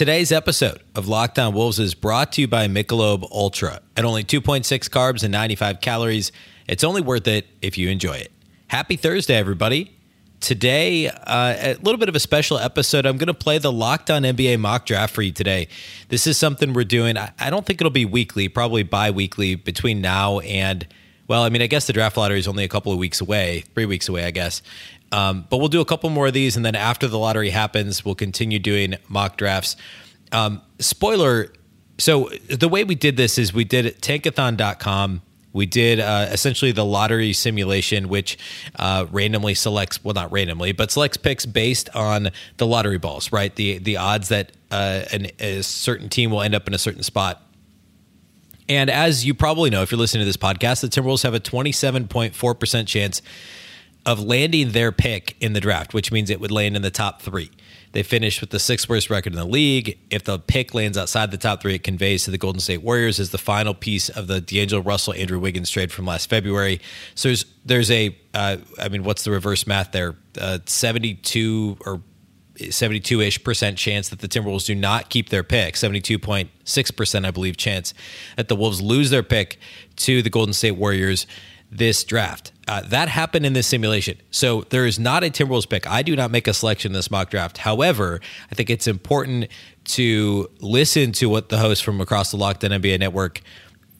Today's episode of Locked On Wolves is brought to you by Michelob Ultra. At only 2.6 carbs and 95 calories, it's only worth it if you enjoy it. Happy Thursday, everybody. Today, uh, a little bit of a special episode. I'm going to play the Locked On NBA mock draft for you today. This is something we're doing. I, I don't think it'll be weekly, probably bi weekly between now and, well, I mean, I guess the draft lottery is only a couple of weeks away, three weeks away, I guess. Um, but we'll do a couple more of these. And then after the lottery happens, we'll continue doing mock drafts. Um, spoiler so the way we did this is we did it tankathon.com we did uh, essentially the lottery simulation, which uh, randomly selects, well, not randomly, but selects picks based on the lottery balls, right? The the odds that uh, an, a certain team will end up in a certain spot. And as you probably know, if you're listening to this podcast, the Timberwolves have a 27.4% chance of landing their pick in the draft, which means it would land in the top three. They finished with the sixth worst record in the league. If the pick lands outside the top three, it conveys to the Golden State Warriors as the final piece of the D'Angelo Russell Andrew Wiggins trade from last February. So there's there's a uh, I mean, what's the reverse math there? Uh, 72 or 72 ish percent chance that the Timberwolves do not keep their pick, 72.6 percent, I believe, chance that the Wolves lose their pick to the Golden State Warriors this draft. Uh, that happened in this simulation. So there is not a Timberwolves pick. I do not make a selection in this mock draft. However, I think it's important to listen to what the hosts from across the Locked On NBA network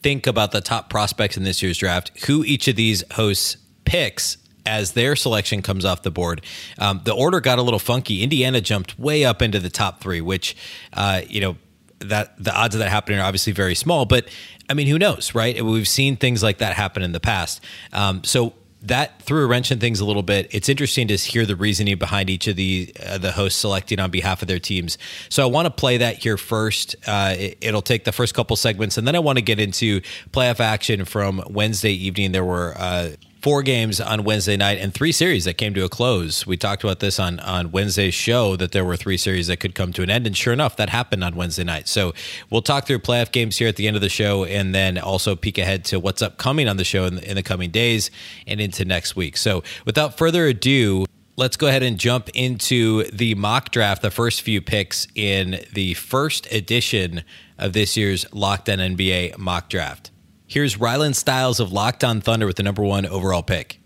think about the top prospects in this year's draft, who each of these hosts picks as their selection comes off the board. Um, the order got a little funky. Indiana jumped way up into the top three, which, uh, you know, that the odds of that happening are obviously very small. But I mean, who knows, right? We've seen things like that happen in the past. Um, so that threw a wrench in things a little bit. It's interesting to hear the reasoning behind each of the uh, the hosts selecting on behalf of their teams. So I want to play that here first. Uh, it, will take the first couple segments, and then I want to get into playoff action from Wednesday evening. There were. Uh, four games on Wednesday night and three series that came to a close. We talked about this on on Wednesday's show that there were three series that could come to an end, and sure enough, that happened on Wednesday night. So we'll talk through playoff games here at the end of the show, and then also peek ahead to what's upcoming on the show in the, in the coming days and into next week. So without further ado. Let's go ahead and jump into the mock draft, the first few picks in the first edition of this year's Locked On NBA mock draft. Here's Ryland Styles of Locked On Thunder with the number one overall pick.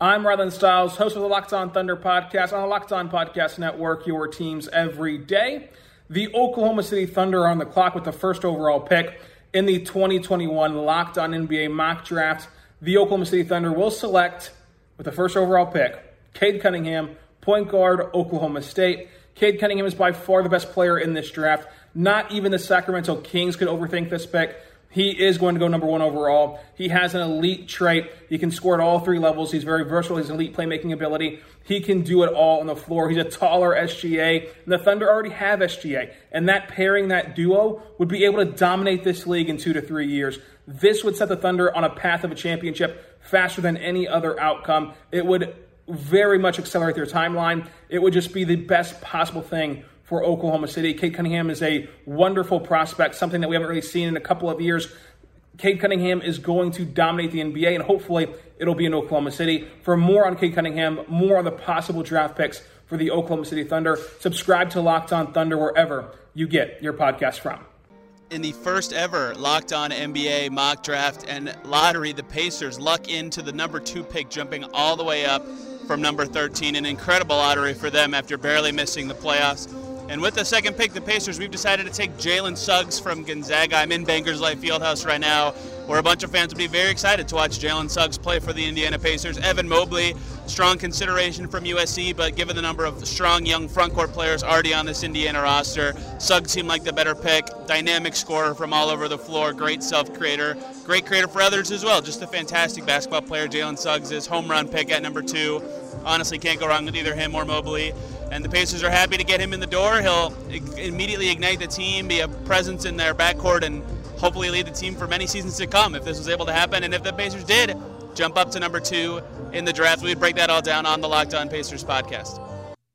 I'm Ryland Styles, host of the Locked On Thunder podcast on the Locked On Podcast Network, your teams every day. The Oklahoma City Thunder are on the clock with the first overall pick in the 2021 Locked On NBA mock draft. The Oklahoma City Thunder will select with the first overall pick Cade Cunningham, point guard, Oklahoma State. Cade Cunningham is by far the best player in this draft. Not even the Sacramento Kings could overthink this pick. He is going to go number one overall. He has an elite trait. He can score at all three levels. He's very versatile. He's elite playmaking ability. He can do it all on the floor. He's a taller SGA. And the Thunder already have SGA. And that pairing, that duo, would be able to dominate this league in two to three years. This would set the Thunder on a path of a championship faster than any other outcome. It would very much accelerate their timeline. It would just be the best possible thing for Oklahoma City. Cade Cunningham is a wonderful prospect, something that we haven't really seen in a couple of years. Cade Cunningham is going to dominate the NBA, and hopefully it'll be in Oklahoma City. For more on Cade Cunningham, more on the possible draft picks for the Oklahoma City Thunder, subscribe to Locked On Thunder wherever you get your podcast from. In the first ever Locked On NBA mock draft and lottery, the Pacers luck into the number two pick, jumping all the way up from number 13. An incredible lottery for them after barely missing the playoffs. And with the second pick, the Pacers, we've decided to take Jalen Suggs from Gonzaga. I'm in Bankers Life Fieldhouse right now, where a bunch of fans will be very excited to watch Jalen Suggs play for the Indiana Pacers. Evan Mobley, strong consideration from USC, but given the number of strong young frontcourt players already on this Indiana roster, Suggs seemed like the better pick. Dynamic scorer from all over the floor, great self-creator, great creator for others as well. Just a fantastic basketball player. Jalen Suggs is home run pick at number two. Honestly, can't go wrong with either him or Mobley. And the Pacers are happy to get him in the door. He'll immediately ignite the team, be a presence in their backcourt, and hopefully lead the team for many seasons to come if this was able to happen. And if the Pacers did jump up to number two in the draft, we'd break that all down on the Locked On Pacers podcast.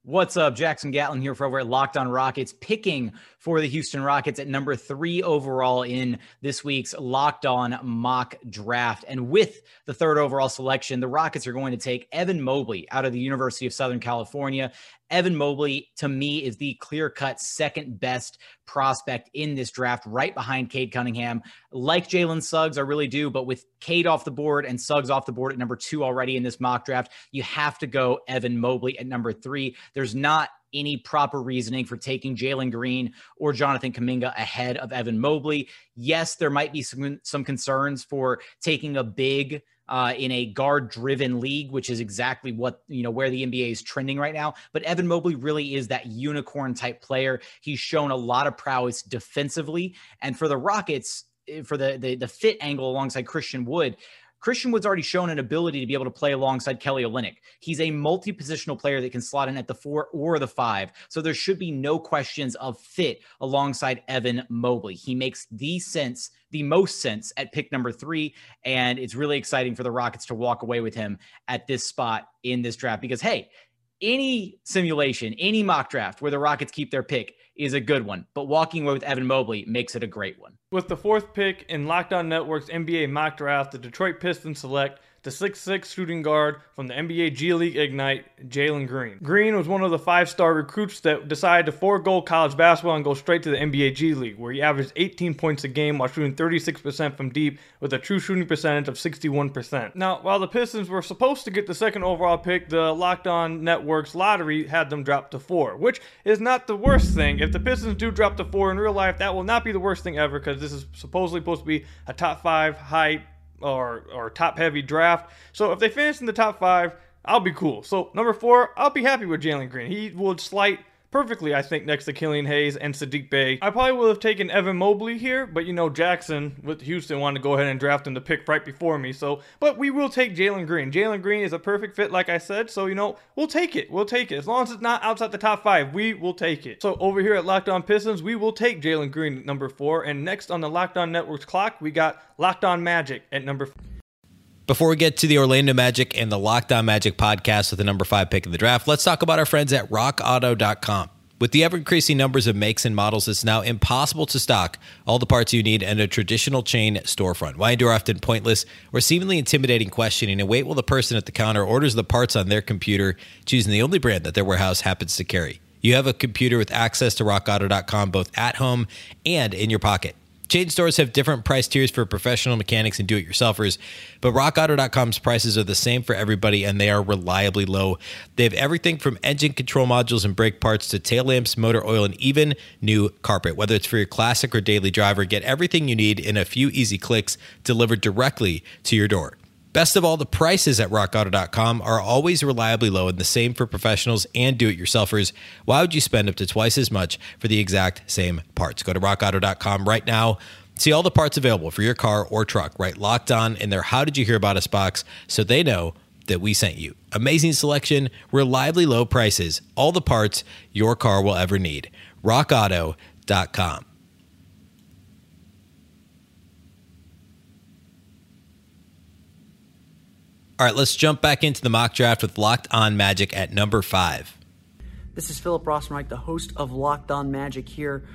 What's up? Jackson Gatlin here for over at Locked On Rockets, picking for the Houston Rockets at number three overall in this week's Locked On mock draft. And with the third overall selection, the Rockets are going to take Evan Mobley out of the University of Southern California. Evan Mobley, to me, is the clear cut second best prospect in this draft, right behind Cade Cunningham. Like Jalen Suggs, I really do. But with Cade off the board and Suggs off the board at number two already in this mock draft, you have to go Evan Mobley at number three. There's not any proper reasoning for taking Jalen Green or Jonathan Kuminga ahead of Evan Mobley. Yes, there might be some, some concerns for taking a big uh, in a guard driven league, which is exactly what, you know, where the NBA is trending right now. But Evan Mobley really is that unicorn type player. He's shown a lot of prowess defensively. And for the Rockets, eh, for the, the, the fit angle alongside Christian Wood, Christian Wood's already shown an ability to be able to play alongside Kelly Olynyk. He's a multi-positional player that can slot in at the four or the five. So there should be no questions of fit alongside Evan Mobley. He makes the sense, the most sense at pick number three. And it's really exciting for the Rockets to walk away with him at this spot in this draft because, hey, any simulation, any mock draft where the Rockets keep their pick is a good one, but walking away with Evan Mobley makes it a great one. With the fourth pick in Locked On Network's NBA mock draft, the Detroit Pistons select the 6'6 shooting guard from the NBA G League Ignite, Jalen Green. Green was one of the five star recruits that decided to forego college basketball and go straight to the NBA G League, where he averaged 18 points a game while shooting 36% from deep with a true shooting percentage of 61%. Now, while the Pistons were supposed to get the second overall pick, the Locked On Network's lottery had them drop to four, which is not the worst thing. If the Pistons do drop to four in real life, that will not be the worst thing ever because this is supposedly supposed to be a top five high or or top heavy draft. So if they finish in the top five, I'll be cool. So number four, I'll be happy with Jalen Green. He would slight perfectly, I think, next to Killian Hayes and Saddiq Bey. I probably would have taken Evan Mobley here, but you know, Jackson with Houston wanted to go ahead and draft him to pick right before me. So, but we will take Jalen Green. Jalen Green is a perfect fit, like I said. So, you know, we'll take it. We'll take it. As long as it's not outside the top five, we will take it. So, over here at Locked On Pistons, we will take Jalen Green at number four. And next on the Locked On Network's clock, we got Locked On Magic at number four. Before we get to the Orlando Magic and the Locked On Magic podcast with the number five pick in the draft, let's talk about our friends at rockauto.com. With the ever increasing numbers of makes and models, it's now impossible to stock all the parts you need in a traditional chain storefront. Why endure often pointless or seemingly intimidating questioning and wait while the person at the counter orders the parts on their computer, choosing the only brand that their warehouse happens to carry? You have a computer with access to rockauto.com both at home and in your pocket. Chain stores have different price tiers for professional mechanics and do it yourselfers, but rockauto.com's prices are the same for everybody and they are reliably low. They have everything from engine control modules and brake parts to tail lamps, motor oil, and even new carpet. Whether it's for your classic or daily driver, get everything you need in a few easy clicks delivered directly to your door. Best of all, the prices at rockauto.com are always reliably low and the same for professionals and do it yourselfers. Why would you spend up to twice as much for the exact same parts? Go to rockauto.com right now. See all the parts available for your car or truck, right? Locked on in their How Did You Hear About Us box so they know that we sent you. Amazing selection, reliably low prices, all the parts your car will ever need. RockAuto.com. All right, let's jump back into the mock draft with Locked On Magic at number five. This is Philip Rossman-Reich, the host of Locked On Magic, here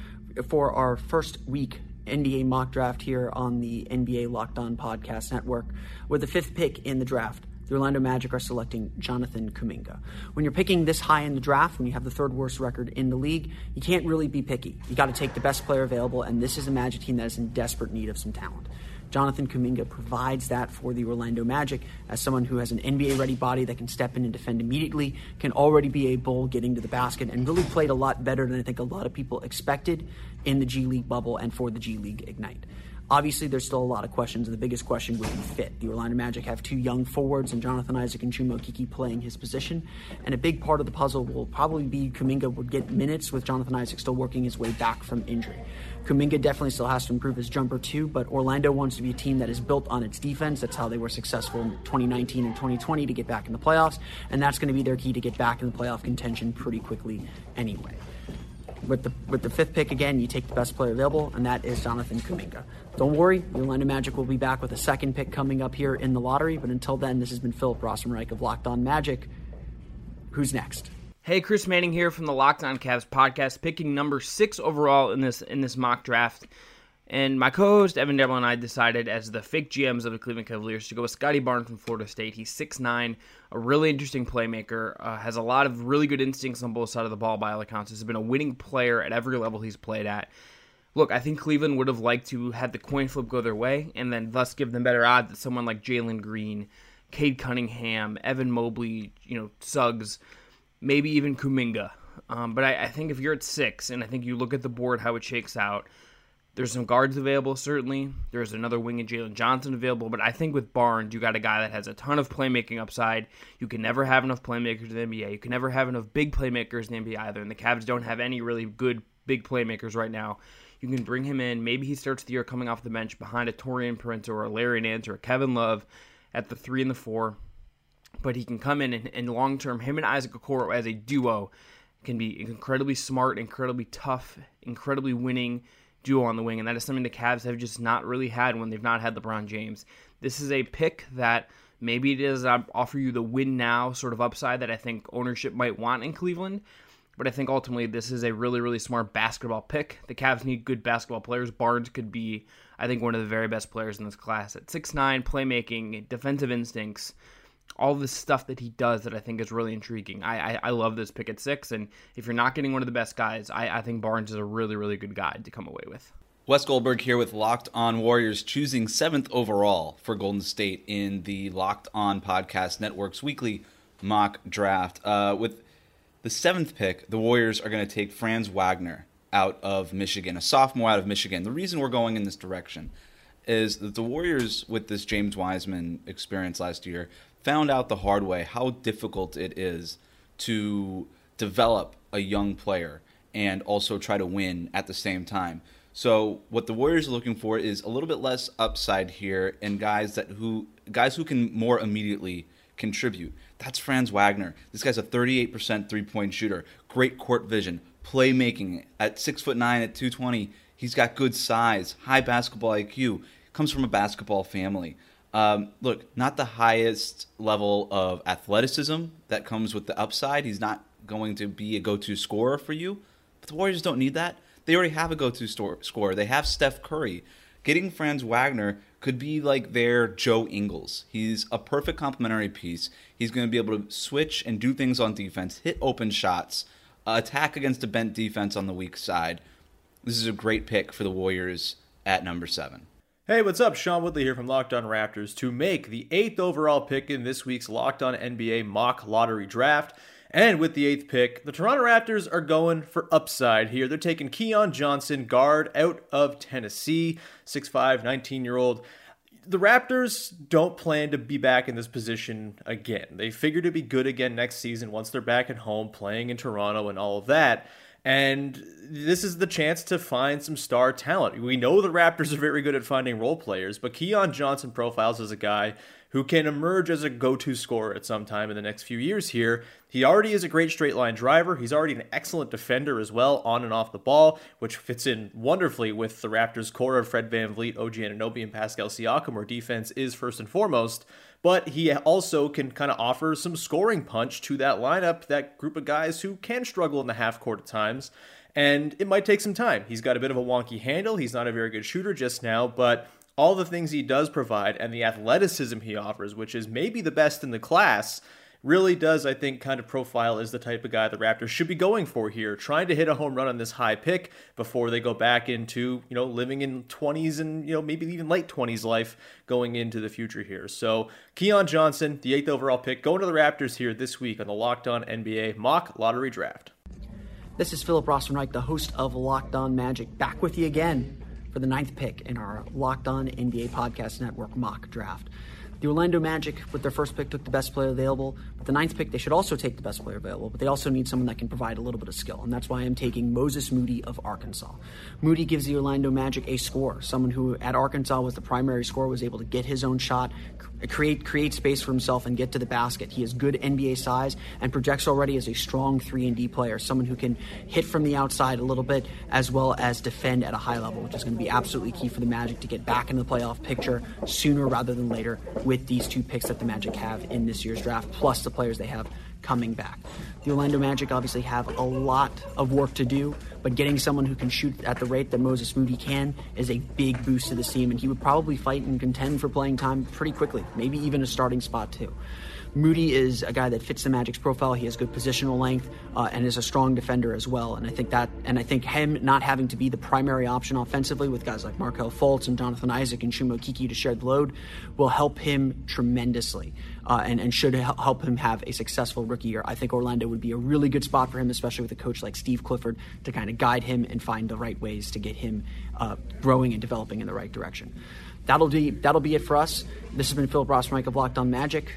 for our first week NBA mock draft here on the NBA Locked On Podcast Network. With the fifth pick in the draft, the Orlando Magic are selecting Jonathan Kuminga. When you're picking this high in the draft, when you have the third worst record in the league, you can't really be picky. You got to take the best player available, and this is a Magic team that is in desperate need of some talent. Jonathan Kuminga provides that for the Orlando Magic as someone who has an NBA ready body that can step in and defend immediately, can already be a bull getting to the basket, and really played a lot better than I think a lot of people expected in the G League bubble and for the G League Ignite. Obviously, there's still a lot of questions, and the biggest question would be fit. The Orlando Magic have two young forwards, and Jonathan Isaac and Chuma Okeke playing his position. And a big part of the puzzle will probably be Kuminga would get minutes with Jonathan Isaac still working his way back from injury. Kuminga definitely still has to improve his jumper too, but Orlando wants to be a team that is built on its defense. That's how they were successful in 2019 and 2020 to get back in the playoffs, and that's going to be their key to get back in the playoff contention pretty quickly anyway. With the with the fifth pick again, you take the best player available, and that is Jonathan Kuminga. Don't worry, the Orlando Magic will be back with a second pick coming up here in the lottery. But until then, this has been Philip Rossman-Reich of Locked On Magic. Who's next? Hey, Chris Manning here from the Locked On Cavs podcast, picking number six overall in this in this mock draft. And my co-host Evan Devlin and I decided, as the fake GMs of the Cleveland Cavaliers, to go with Scotty Barnes from Florida State. He's 6'9", a really interesting playmaker, uh, has a lot of really good instincts on both sides of the ball by all accounts. Has been a winning player at every level he's played at. Look, I think Cleveland would have liked to have the coin flip go their way, and then thus give them better odds that someone like Jalen Green, Cade Cunningham, Evan Mobley, you know, Suggs maybe even Kuminga. Um, but I, I, think if you're at six, and I think you look at the board how it shakes out, there's some guards available certainly. There's another wing in Jalen Johnson available, but I think with Barnes, you got a guy that has a ton of playmaking upside. You can never have enough playmakers in the NBA. You can never have enough big playmakers in the NBA either. And the Cavs don't have any really good big playmakers right now. You can bring him in. Maybe he starts the year coming off the bench behind a Taurean Prince or a Larry Nance or a Kevin Love at the three and the four but he can come in and, and long term, him and Isaac Okoro as a duo can be incredibly smart, incredibly tough, incredibly winning duo on the wing, and that is something the Cavs have just not really had when they've not had LeBron James. This is a pick that maybe it does offer you the win now sort of upside that I think ownership might want in Cleveland. But I think ultimately this is a really, really smart basketball pick. The Cavs need good basketball players. Barnes could be, I think, one of the very best players in this class at 6'9, playmaking, defensive instincts all this stuff that he does that I think is really intriguing. I, I, I love this pick at six, and if you're not getting one of the best guys, I, I think Barnes is a really really good guy to come away with. Wes Goldberg here with Locked On Warriors, choosing seventh overall for Golden State in the Locked On Podcast Network's weekly mock draft. Uh, with the seventh pick, the Warriors are going to take Franz Wagner out of Michigan, a sophomore out of Michigan. The reason we're going in this direction is that the Warriors, with this James Wiseman experience last year, found out the hard way how difficult it is to develop a young player and also try to win at the same time. So what the Warriors are looking for is a little bit less upside here and guys that who guys who can more immediately contribute. That's Franz Wagner. This guy's a 38% three-point shooter, great court vision, playmaking at six foot nine at 220. He's got good size, high basketball IQ. Comes from a basketball family. Um, look, not the highest level of athleticism that comes with the upside. He's not going to be a go-to scorer for you, but the Warriors don't need that. They already have a go-to scorer. They have Steph Curry. Getting Franz Wagner could be like their Joe Ingles. He's a perfect complementary piece. He's going to be able to switch and do things on defense, hit open shots, uh, attack against a bent defense on the weak side. This is a great pick for the Warriors at number seven. Hey, what's up? Sean Woodley here from Locked On Raptors to make the eighth overall pick in this week's Locked On NBA mock lottery draft. And with the eighth pick, the Toronto Raptors are going for upside here. They're taking Keon Johnson, guard out of Tennessee, 6'5, 19 year old. The Raptors don't plan to be back in this position again. They figure to be good again next season once they're back at home playing in Toronto and all of that. And this is the chance to find some star talent. We know the Raptors are very good at finding role players, but Keon Johnson profiles as a guy who can emerge as a go to scorer at some time in the next few years here. He already is a great straight line driver. He's already an excellent defender as well, on and off the ball, which fits in wonderfully with the Raptors' core of Fred VanVleet, OG Anunoby, and Pascal Siakam, where defense is first and foremost but he also can kind of offer some scoring punch to that lineup, that group of guys who can struggle in the half court at times. And it might take some time. He's got a bit of a wonky handle. He's not a very good shooter just now, but all the things he does provide and the athleticism he offers, which is maybe the best in the class, really does, I think, kind of profile as the type of guy the Raptors should be going for here, trying to hit a home run on this high pick before they go back into, you know, living in 20s and, you know, maybe even late 20s life going into the future here. So, Keon Johnson, the eighth overall pick, going to the Raptors here this week on the Locked On NBA mock lottery draft. This is Philip Rossman-Reich, the host of Locked On Magic, back with you again for the ninth pick in our Locked On NBA Podcast Network mock draft. The Orlando Magic, with their first pick, took the best player available. With the ninth pick, they should also take the best player available, but they also need someone that can provide a little bit of skill, and that's why I'm taking Moses Moody of Arkansas. Moody gives the Orlando Magic a score, someone who at Arkansas was the primary scorer, was able to get his own shot, create create space for himself, and get to the basket. He has good NBA size and projects already as a strong three and D player, someone who can hit from the outside a little bit as well as defend at a high level, which is going to be absolutely key for the Magic to get back into the playoff picture sooner rather than later with these two picks that the Magic have in this year's draft, plus the players they have coming back. The Orlando Magic obviously have a lot of work to do, but getting someone who can shoot at the rate that Moses Moody can is a big boost to the team, and he would probably fight and contend for playing time pretty quickly, maybe even a starting spot too. Moody is a guy that fits the Magic's profile. He has good positional length uh, and is a strong defender as well. And I think that, and I think him not having to be the primary option offensively with guys like Markelle Fultz and Jonathan Isaac and Chuma Okeke to share the load will help him tremendously. Uh, and, and should help him have a successful rookie year. I think Orlando would be a really good spot for him, especially with a coach like Steve Clifford to kind of guide him and find the right ways to get him uh, growing and developing in the right direction. That'll be that'll be it for us. This has been Philip Ross Rossman of Locked On Magic.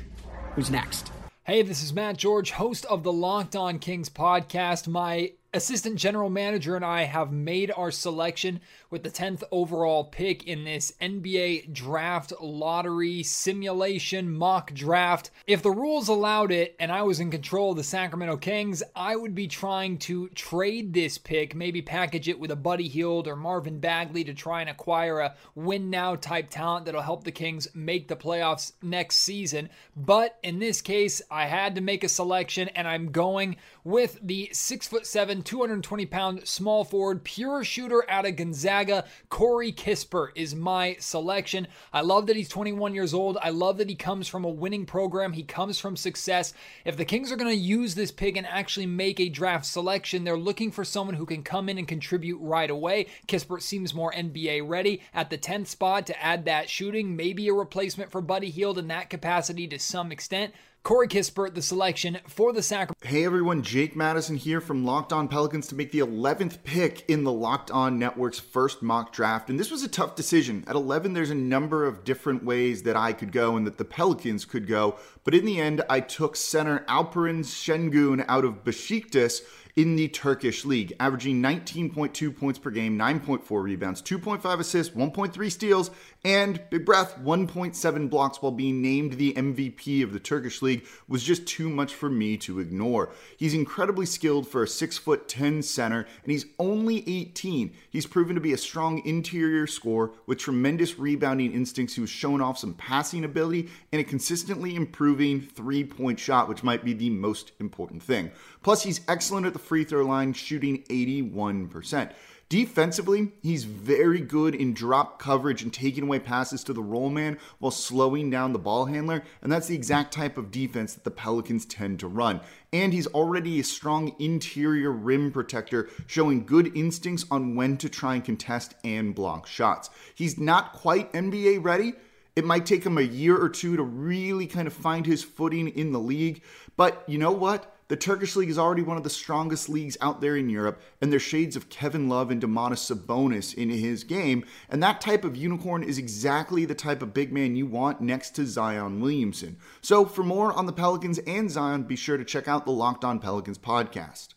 Who's next? Hey, this is Matt George, host of the Locked On Kings podcast. My assistant general manager and I have made our selection with the 10th overall pick in this NBA draft lottery simulation mock draft. If the rules allowed it and I was in control of the Sacramento Kings, I would be trying to trade this pick, maybe package it with a Buddy Hield or Marvin Bagley to try and acquire a win now type talent that'll help the Kings make the playoffs next season. But in this case, I had to make a selection and I'm going with the six foot seven, 220 pound small forward, pure shooter out of Gonzaga. Corey Kispert is my selection. I love that he's 21 years old. I love that he comes from a winning program. He comes from success. If the Kings are going to use this pick and actually make a draft selection, they're looking for someone who can come in and contribute right away. Kispert seems more NBA ready at the 10th spot to add that shooting, maybe a replacement for Buddy Hield in that capacity to some extent. Corey Kispert, the selection for the Sacramento. Hey everyone, Jake Madison here from Locked On Pelicans to make the 11th pick in the Locked On Network's first mock draft. And this was a tough decision. At 11, there's a number of different ways that I could go and that the Pelicans could go. But in the end, I took center Alperen Sengun out of Besiktas in the Turkish league, averaging 19.2 points per game, 9.4 rebounds, 2.5 assists, 1.3 steals, and big breath, 1.7 blocks while being named the MVP of the Turkish league was just too much for me to ignore. He's incredibly skilled for a 6 foot 10 center, and he's only 18. He's proven to be a strong interior scorer with tremendous rebounding instincts who's shown off some passing ability and a consistently improving three point shot, which might be the most important thing. Plus, he's excellent at the free throw line, shooting 81%. Defensively, he's very good in drop coverage and taking away passes to the roll man while slowing down the ball handler, and that's the exact type of defense that the Pelicans tend to run. And he's already a strong interior rim protector, showing good instincts on when to try and contest and block shots. He's not quite NBA ready. It might take him a year or two to really kind of find his footing in the league, but you know what? The Turkish league is already one of the strongest leagues out there in Europe, and there's shades of Kevin Love and Domantas Sabonis in his game, and that type of unicorn is exactly the type of big man you want next to Zion Williamson. So for more on the Pelicans and Zion, be sure to check out the Locked On Pelicans podcast.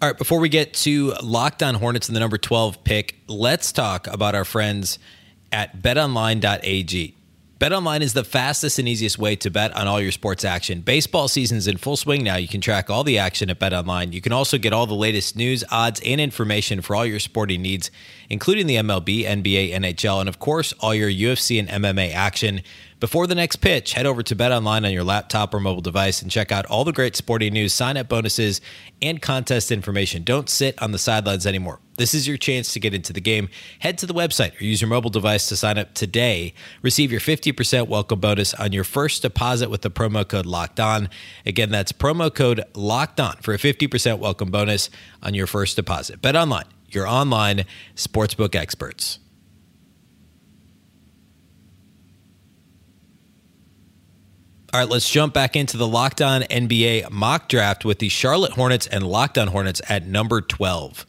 All right, before we get to Locked On Hornets and the number 12 pick, let's talk about our friends at betonline.ag. BetOnline is the fastest and easiest way to bet on all your sports action. Baseball season's in full swing now. You can track all the action at BetOnline. You can also get all the latest news, odds, and information for all your sporting needs, including the MLB, NBA, NHL, and of course, all your UFC and MMA action. Before the next pitch, head over to Bet Online on your laptop or mobile device and check out all the great sporting news, sign up bonuses, and contest information. Don't sit on the sidelines anymore. This is your chance to get into the game. Head to the website or use your mobile device to sign up today. Receive your 50% welcome bonus on your first deposit with the promo code Locked On. Again, that's promo code Locked On for a 50% welcome bonus on your first deposit. Bet Online, your online sportsbook experts. All right, let's jump back into the Locked On NBA mock draft with the Charlotte Hornets and Locked On Hornets at number 12.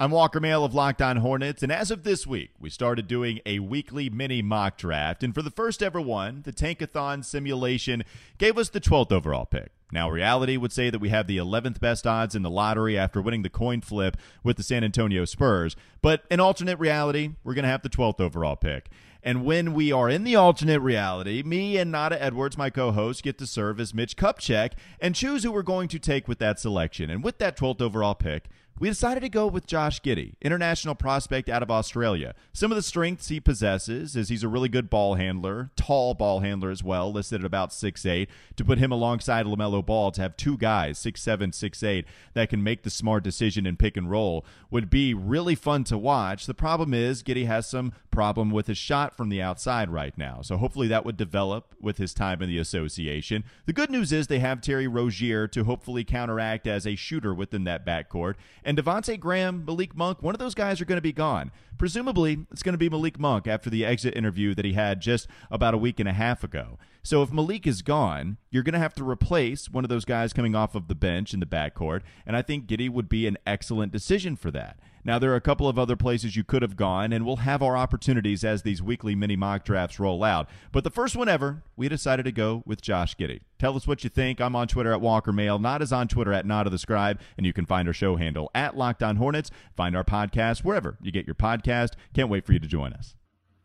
I'm Walker Mail of Locked On Hornets, and as of this week, we started doing a weekly mini mock draft. And for the first ever one, the Tankathon simulation gave us the 12th overall pick. Now, reality would say that we have the 11th best odds in the lottery after winning the coin flip with the San Antonio Spurs. But in alternate reality, we're going to have the 12th overall pick. And when we are in the alternate reality, me and Nada Edwards, my co host, get to serve as Mitch Kupchak and choose who we're going to take with that selection. And with that 12th overall pick, we decided to go with Josh Giddey, international prospect out of Australia. Some of the strengths he possesses is he's a really good ball handler, tall ball handler as well, listed at about six eight. To put him alongside LaMelo Ball to have two guys, six seven, six eight, that can make the smart decision and pick and roll would be really fun to watch. The problem is Giddey has some problem with his shot from the outside right now. So hopefully that would develop with his time in the association. The good news is they have Terry Rozier to hopefully counteract as a shooter within that backcourt. And Devonte Graham, Malik Monk, one of those guys are going to be gone. Presumably, it's going to be Malik Monk after the exit interview that he had just about a week and a half ago. So if Malik is gone, you're going to have to replace one of those guys coming off of the bench in the backcourt, and I think Giddey would be an excellent decision for that. Now, there are a couple of other places you could have gone, and we'll have our opportunities as these weekly mini mock drafts roll out. But the first one ever, we decided to go with Josh Giddey. Tell us what you think. I'm on Twitter at Walker Mail. Not as on Twitter at Not of the Scribe, and you can find our show handle at Locked On Hornets. Find our podcast wherever you get your podcast. Can't wait for you to join us.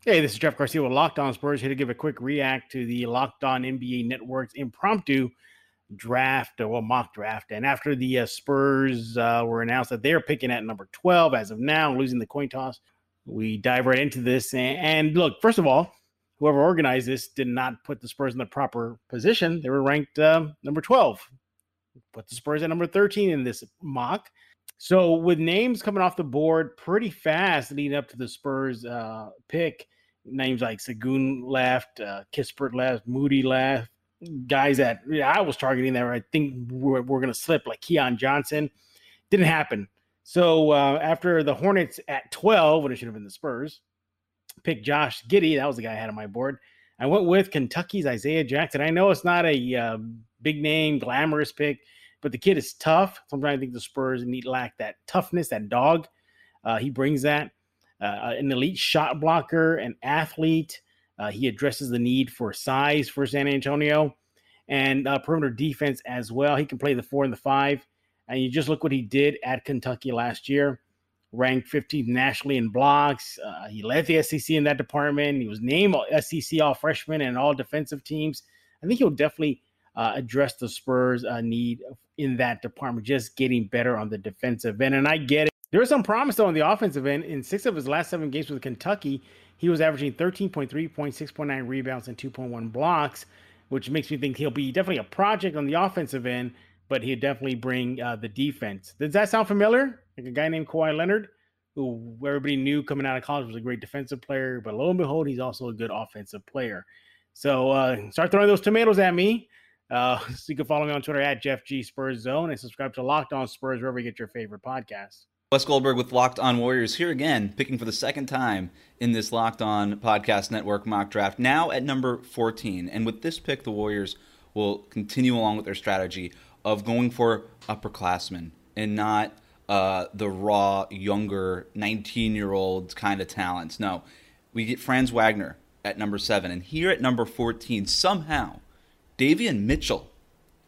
Hey, this is Jeff Garcia with Locked On Spurs here to give a quick react to the Locked On NBA Network's impromptu draft, or well, mock draft. And after the uh, Spurs uh, were announced that they're picking at number 12 as of now, losing the coin toss, we dive right into this. And, and look, first of all, whoever organized this did not put the Spurs in the proper position. They were ranked uh, number 12. Put the Spurs at number 13 in this mock. So with names coming off the board pretty fast leading up to the Spurs uh, pick, names like Sengun left, uh, Kispert left, Moody left, guys that yeah, I was targeting there, I think we're, we're going to slip, like Keon Johnson. Didn't happen. So uh, after the Hornets at 12, when it should have been the Spurs, picked Josh Giddey. That was the guy I had on my board. I went with Kentucky's Isaiah Jackson. I know it's not a uh, big name, glamorous pick, but the kid is tough. Sometimes I think the Spurs need lack that toughness, that dog. Uh, he brings that. Uh, an elite shot blocker, an athlete. Uh, he addresses the need for size for San Antonio and uh, perimeter defense as well. He can play the four and the five. And you just look what he did at Kentucky last year, ranked 15th nationally in blocks. Uh, he led the SEC in that department. He was named SEC All Freshman and All Defensive Teams. I think he'll definitely uh, address the Spurs' uh, need in that department, just getting better on the defensive end. And I get it. There was some promise though on the offensive end. In six of his last seven games with Kentucky, he was averaging 13.3 points, 6.9 rebounds, and 2.1 blocks, which makes me think he'll be definitely a project on the offensive end, but he'll definitely bring uh, the defense. Does that sound familiar? Like a guy named Kawhi Leonard, who everybody knew coming out of college was a great defensive player, but lo and behold, he's also a good offensive player. So uh, start throwing those tomatoes at me. Uh, so you can follow me on Twitter at Jeff G Spurs Zone and subscribe to Locked On Spurs wherever you get your favorite podcast. Wes Goldberg with Locked On Warriors here again, picking for the second time in this Locked On Podcast Network mock draft, now at number 14. And with this pick, the Warriors will continue along with their strategy of going for upperclassmen and not uh, the raw, younger, 19 year old kind of talents. No, we get Franz Wagner at number seven. And here at number 14, somehow, Davion Mitchell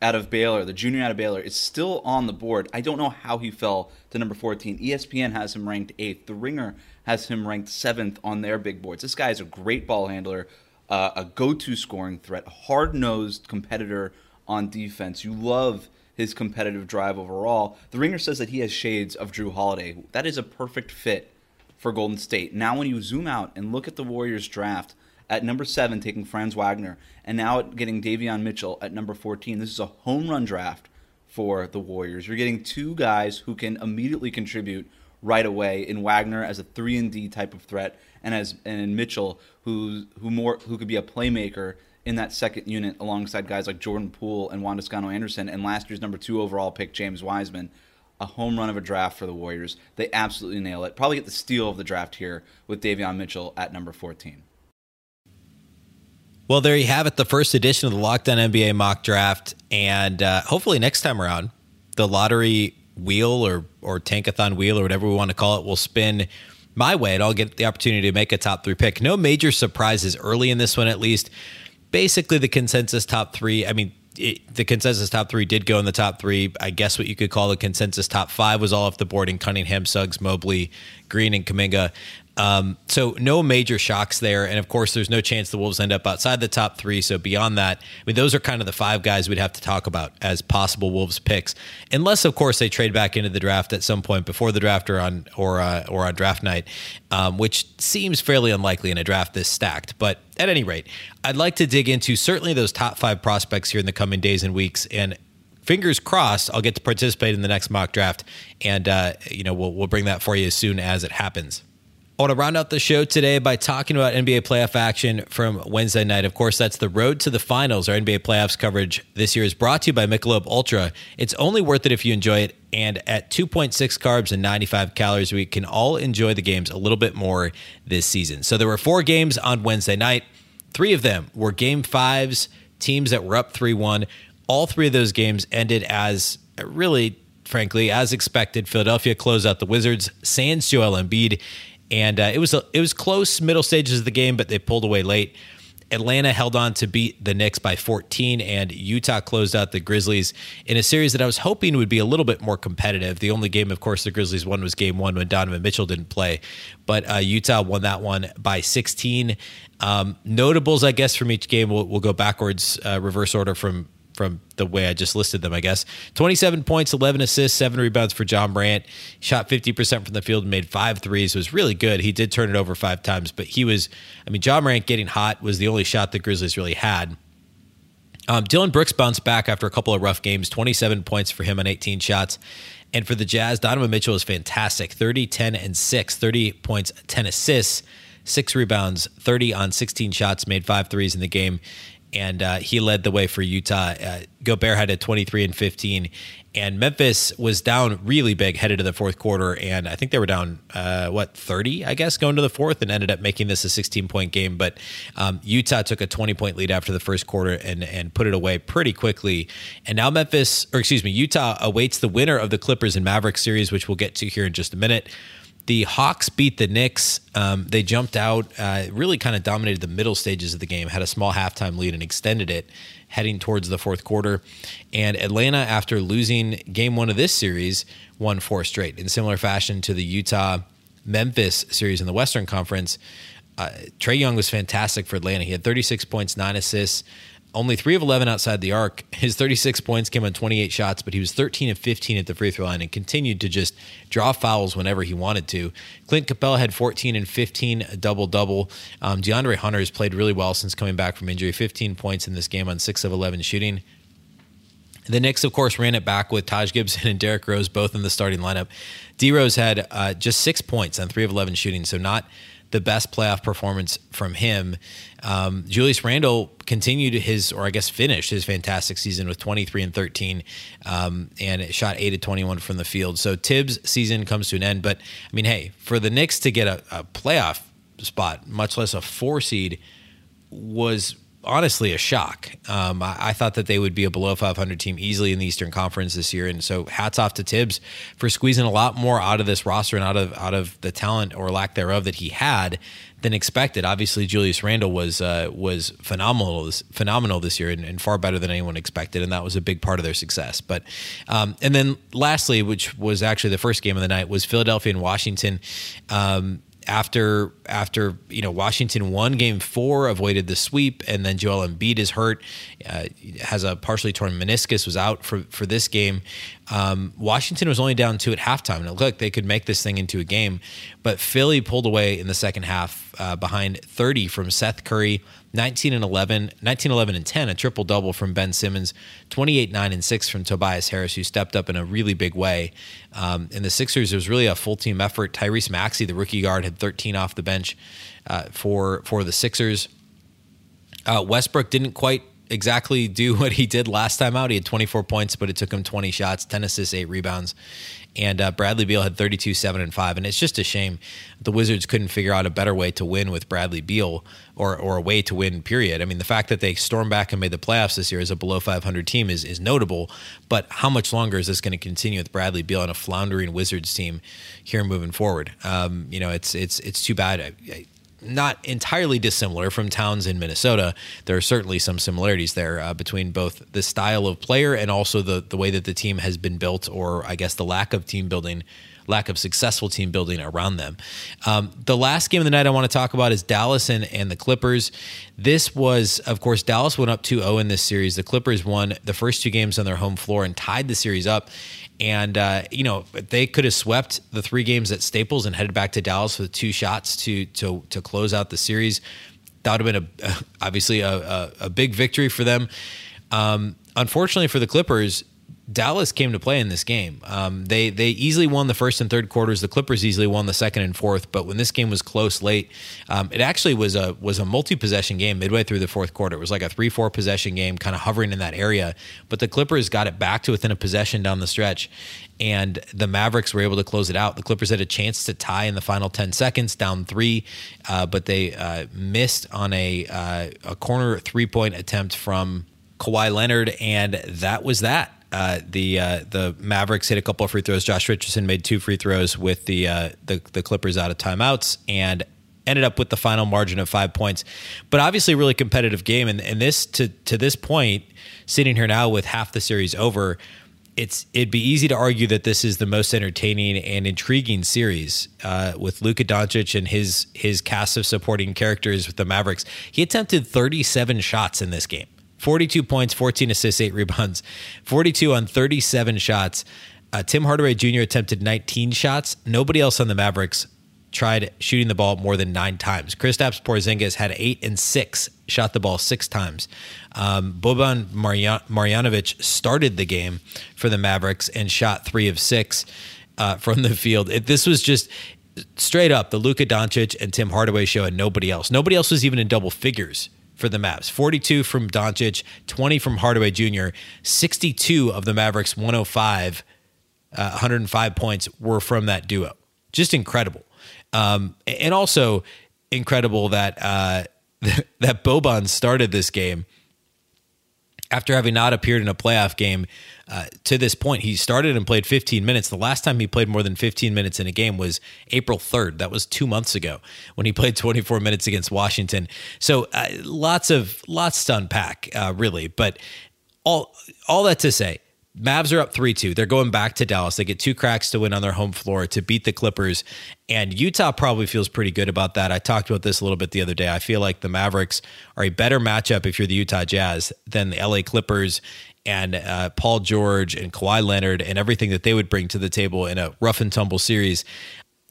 out of Baylor, the junior out of Baylor, is still on the board. I don't know how he fell to number 14. ESPN has him ranked eighth. The Ringer has him ranked seventh on their big boards. This guy is a great ball handler, uh, a go to scoring threat, hard nosed competitor on defense. You love his competitive drive overall. The Ringer says that he has shades of Jrue Holiday. That is a perfect fit for Golden State. Now, when you zoom out and look at the Warriors draft, at number seven, taking Franz Wagner, and now getting Davion Mitchell at number 14. This is a home run draft for the Warriors. You're getting two guys who can immediately contribute right away in Wagner as a three and D type of threat, and as and in Mitchell who who more who could be a playmaker in that second unit alongside guys like Jordan Poole and Juan Toscano Anderson, and last year's number two overall pick James Wiseman. A home run of a draft for the Warriors. They absolutely nail it. Probably get the steal of the draft here with Davion Mitchell at number 14. Well, there you have it, the first edition of the Locked On NBA mock draft. And uh, hopefully next time around, the lottery wheel or or tankathon wheel or whatever we want to call it will spin my way and I'll get the opportunity to make a top three pick. No major surprises early in this one, at least. Basically, the consensus top three. I mean, it, the consensus top three did go in the top three. I guess what you could call the consensus top five was all off the board in Cunningham, Suggs, Mobley, Green, and Kuminga. Um, so no major shocks there, and of course, there's no chance the Wolves end up outside the top three. So beyond that, I mean, those are kind of the five guys we'd have to talk about as possible Wolves picks, unless of course they trade back into the draft at some point before the draft or on or uh, or on draft night, um, which seems fairly unlikely in a draft this stacked. But at any rate, I'd like to dig into certainly those top five prospects here in the coming days and weeks, and fingers crossed, I'll get to participate in the next mock draft, and uh, you know we'll we'll bring that for you as soon as it happens. I want to round out the show today by talking about NBA playoff action from Wednesday night. Of course, that's the road to the finals. Our NBA playoffs coverage this year is brought to you by Michelob Ultra. It's only worth it if you enjoy it. And at 2.6 carbs and 95 calories, we can all enjoy the games a little bit more this season. So there were four games on Wednesday night. Three of them were game fives, teams that were up 3 1. All three of those games ended as really, frankly, as expected. Philadelphia closed out the Wizards, sans Joel Embiid and uh, it was a, it was close middle stages of the game, but they pulled away late. Atlanta held on to beat the Knicks by 14, and Utah closed out the Grizzlies in a series that I was hoping would be a little bit more competitive. The only game, of course, the Grizzlies won was game one when Donovan Mitchell didn't play, but uh, Utah won that one by 16. Um, notables, I guess, from each game, we'll, we'll go backwards, uh, reverse order from from the way I just listed them, I guess. 27 points, 11 assists, seven rebounds for Ja Morant. Shot 50% from the field and made five threes. It was really good. He did turn it over five times, but he was, I mean, Ja Morant getting hot was the only shot the Grizzlies really had. Um, Dillon Brooks bounced back after a couple of rough games, 27 points for him on 18 shots. And for the Jazz, Donovan Mitchell was fantastic 30, 10, and 6, 30 points, 10 assists, six rebounds, 30 on 16 shots, made five threes in the game and uh, he led the way for Utah. Uh, Gobert had a 23 and 15, and Memphis was down really big headed to the fourth quarter, and I think they were down uh, what 30, I guess, going to the fourth, and ended up making this a 16 point game. But um, Utah took a 20 point lead after the first quarter and and put it away pretty quickly. And now Memphis, or excuse me, Utah awaits the winner of the Clippers and Mavericks series, which we'll get to here in just a minute. The Hawks beat the Knicks. Um, they jumped out, uh, really kind of dominated the middle stages of the game, had a small halftime lead and extended it heading towards the fourth quarter. And Atlanta, after losing game one of this series, won four straight in similar fashion to the Utah Memphis series in the Western Conference. Uh, Trae Young was fantastic for Atlanta. He had 36 points, nine assists, only three of 11 outside the arc. His 36 points came on 28 shots, but he was 13 of 15 at the free throw line and continued to just draw fouls whenever he wanted to. Clint Capela had 14 and 15, double double. Um, DeAndre Hunter has played really well since coming back from injury, 15 points in this game on 6 of 11 shooting. The Knicks, of course, ran it back with Taj Gibson and Derrick Rose both in the starting lineup. D Rose had uh, just six points on 3 of 11 shooting, so not the best playoff performance from him. Um, Julius Randle continued his, or I guess finished his fantastic season with 23 and 13, um, and shot 8 of 21 from the field. So Thibs' season comes to an end. But I mean, hey, for the Knicks to get a, a playoff spot, much less a four seed, was honestly a shock. Um, I, I, thought that they would be a below 500 team easily in the Eastern Conference this year, and so hats off to Thibs for squeezing a lot more out of this roster and out of out of the talent or lack thereof that he had than expected. Obviously, Julius Randle was uh, was phenomenal this, phenomenal this year and, and, far better than anyone expected, and that was a big part of their success. But um, and then lastly, which was actually the first game of the night, was Philadelphia and Washington. Um, after after you know Washington won Game Four, avoided the sweep, and then Joel Embiid is hurt, uh, has a partially torn meniscus, was out for for this game. Um, Washington was only down two at halftime, and it looked like they could make this thing into a game, but Philly pulled away in the second half uh, behind 30 from Seth Curry, 19 and 11, 19, 11 and 10, a triple double from Ben Simmons, 28, 9 and 6 from Tobias Harris, who stepped up in a really big way. Um, in the Sixers, it was really a full team effort. Tyrese Maxey, the rookie guard, had 13 off the bench uh, for for the Sixers. Uh, Westbrook didn't quite exactly do what he did last time out. He had 24 points, but it took him 20 shots, 10 assists, eight rebounds. And uh, Bradley Beal had 32, 7, and 5. And it's just a shame the Wizards couldn't figure out a better way to win with Bradley Beal or, or a way to win, period. I mean, the fact that they stormed back and made the playoffs this year as a below 500 team is, is notable. But how much longer is this going to continue with Bradley Beal and a floundering Wizards team here moving forward? Um, you know, it's, it's, it's too bad. I, I, not entirely dissimilar from towns in Minnesota. There are certainly some similarities there uh, between both the style of player and also the the way that the team has been built, or I guess the lack of team building lack of successful team building around them. Um, the last game of the night I want to talk about is Dallas and, and the Clippers. This was, of course, Dallas went up 2 0 in this series. The Clippers won the first two games on their home floor and tied the series up. And, uh, you know, they could have swept the three games at Staples and headed back to Dallas with two shots to, to, to close out the series. That would have been a, obviously a, a, a big victory for them. Um, unfortunately for the Clippers, Dallas came to play in this game. Um, they they easily won the first and third quarters. The Clippers easily won the second and fourth. But when this game was close late, um, it actually was a was a multi possession game midway through the fourth quarter. It was like a three four possession game, kind of hovering in that area. But the Clippers got it back to within a possession down the stretch, and the Mavericks were able to close it out. The Clippers had a chance to tie in the final ten seconds, down three, uh, but they uh, missed on a uh, a corner three point attempt from Kawhi Leonard, and that was that. Uh, the uh, the Mavericks hit a couple of free throws. Josh Richardson made two free throws with the uh, the, the Clippers out of timeouts and ended up with the final margin of five points. But obviously, a really competitive game. And, and this to to this point, sitting here now with half the series over, it's it'd be easy to argue that this is the most entertaining and intriguing series uh, with Luka Doncic and his his cast of supporting characters with the Mavericks. He attempted 37 shots in this game. 42 points, 14 assists, eight rebounds, 42 on 37 shots. Uh, Tim Hardaway Jr. attempted 19 shots. Nobody else on the Mavericks tried shooting the ball more than nine times. Kristaps Porzingis had eight and six, shot the ball six times. Um, Boban Marjan- Marjanovic started the game for the Mavericks and shot three of six uh, from the field. It, this was just straight up the Luka Doncic and Tim Hardaway show and nobody else. Nobody else was even in double figures for the Mavs 42 from Doncic, 20 from Hardaway Jr., 62 of the Mavericks' 105, uh, 105 points were from that duo. Just incredible. Um, and also incredible that uh, that Boban started this game after having not appeared in a playoff game uh, to this point, he started and played 15 minutes. The last time he played more than 15 minutes in a game was April 3rd. That was two months ago when he played 24 minutes against Washington. So uh, lots of lots to unpack, uh, really. But all all that to say, Mavs are up 3 2. They're going back to Dallas. They get two cracks to win on their home floor to beat the Clippers. And Utah probably feels pretty good about that. I talked about this a little bit the other day. I feel like the Mavericks are a better matchup if you're the Utah Jazz than the LA Clippers and uh, Paul George and Kawhi Leonard and everything that they would bring to the table in a rough and tumble series.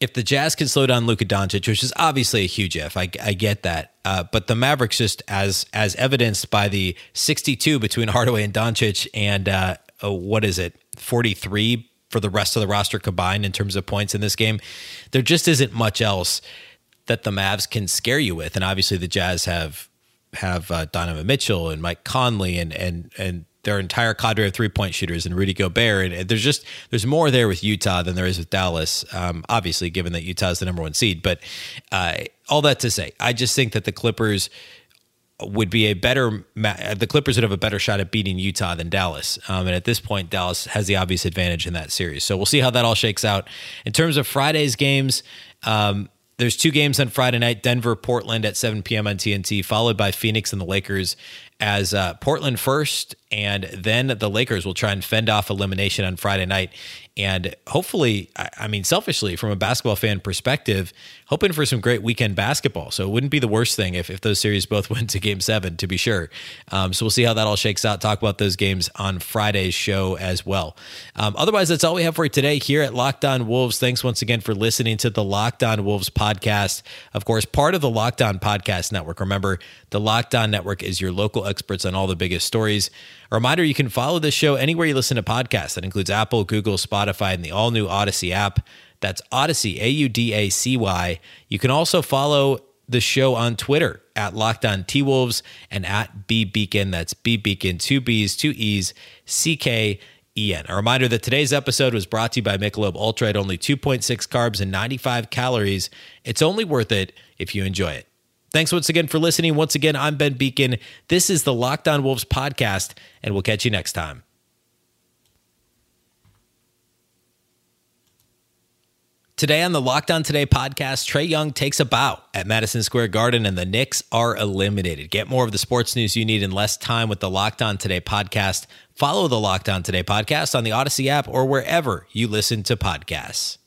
If the Jazz can slow down Luka Doncic, which is obviously a huge if, I, I get that, uh, but the Mavericks just as as evidenced by the 62 between Hardaway and Doncic, and uh, what is it, 43 for the rest of the roster combined in terms of points in this game, there just isn't much else that the Mavs can scare you with, and obviously the Jazz have have uh, Donovan Mitchell and Mike Conley and and and their entire cadre of three point shooters and Rudy Gobert. And there's just there's more there with Utah than there is with Dallas. Um, obviously, given that Utah is the number one seed, but uh, all that to say, I just think that the Clippers would be a better the Clippers would have a better shot at beating Utah than Dallas. Um, and at this point, Dallas has the obvious advantage in that series. So we'll see how that all shakes out. In terms of Friday's games, um, there's two games on Friday night Denver, Portland at 7 p.m. on TNT, followed by Phoenix and the Lakers as uh, Portland first, and then the Lakers will try and fend off elimination on Friday night. And hopefully, I mean, selfishly, from a basketball fan perspective, hoping for some great weekend basketball. So it wouldn't be the worst thing if, if those series both went to game seven, to be sure. Um, so we'll see how that all shakes out. Talk about those games on Friday's show as well. Um, otherwise, that's all we have for you today here at Locked On Wolves. Thanks once again for listening to the Locked On Wolves podcast. Of course, part of the Locked On Podcast Network. Remember, the Locked On Network is your local experts on all the biggest stories. A reminder you can follow this show anywhere you listen to podcasts. That includes Apple, Google, Spotify, and the all new Audacy app. That's Audacy, A U D A C Y. You can also follow the show on Twitter at Locked T Wolves and at B Beecken. That's B Beecken, two B's, two E's, C K E N. A reminder that today's episode was brought to you by Michelob Ultra at only 2.6 carbs and 95 calories. It's only worth it if you enjoy it. Thanks once again for listening. Once again, I'm Ben Beecken. This is the Locked On Wolves podcast, and we'll catch you next time. Today on the Locked On Today podcast, Trae Young takes a bow at Madison Square Garden and the Knicks are eliminated. Get more of the sports news you need in less time with the Locked On Today podcast. Follow the Locked On Today podcast on the Audacy app or wherever you listen to podcasts.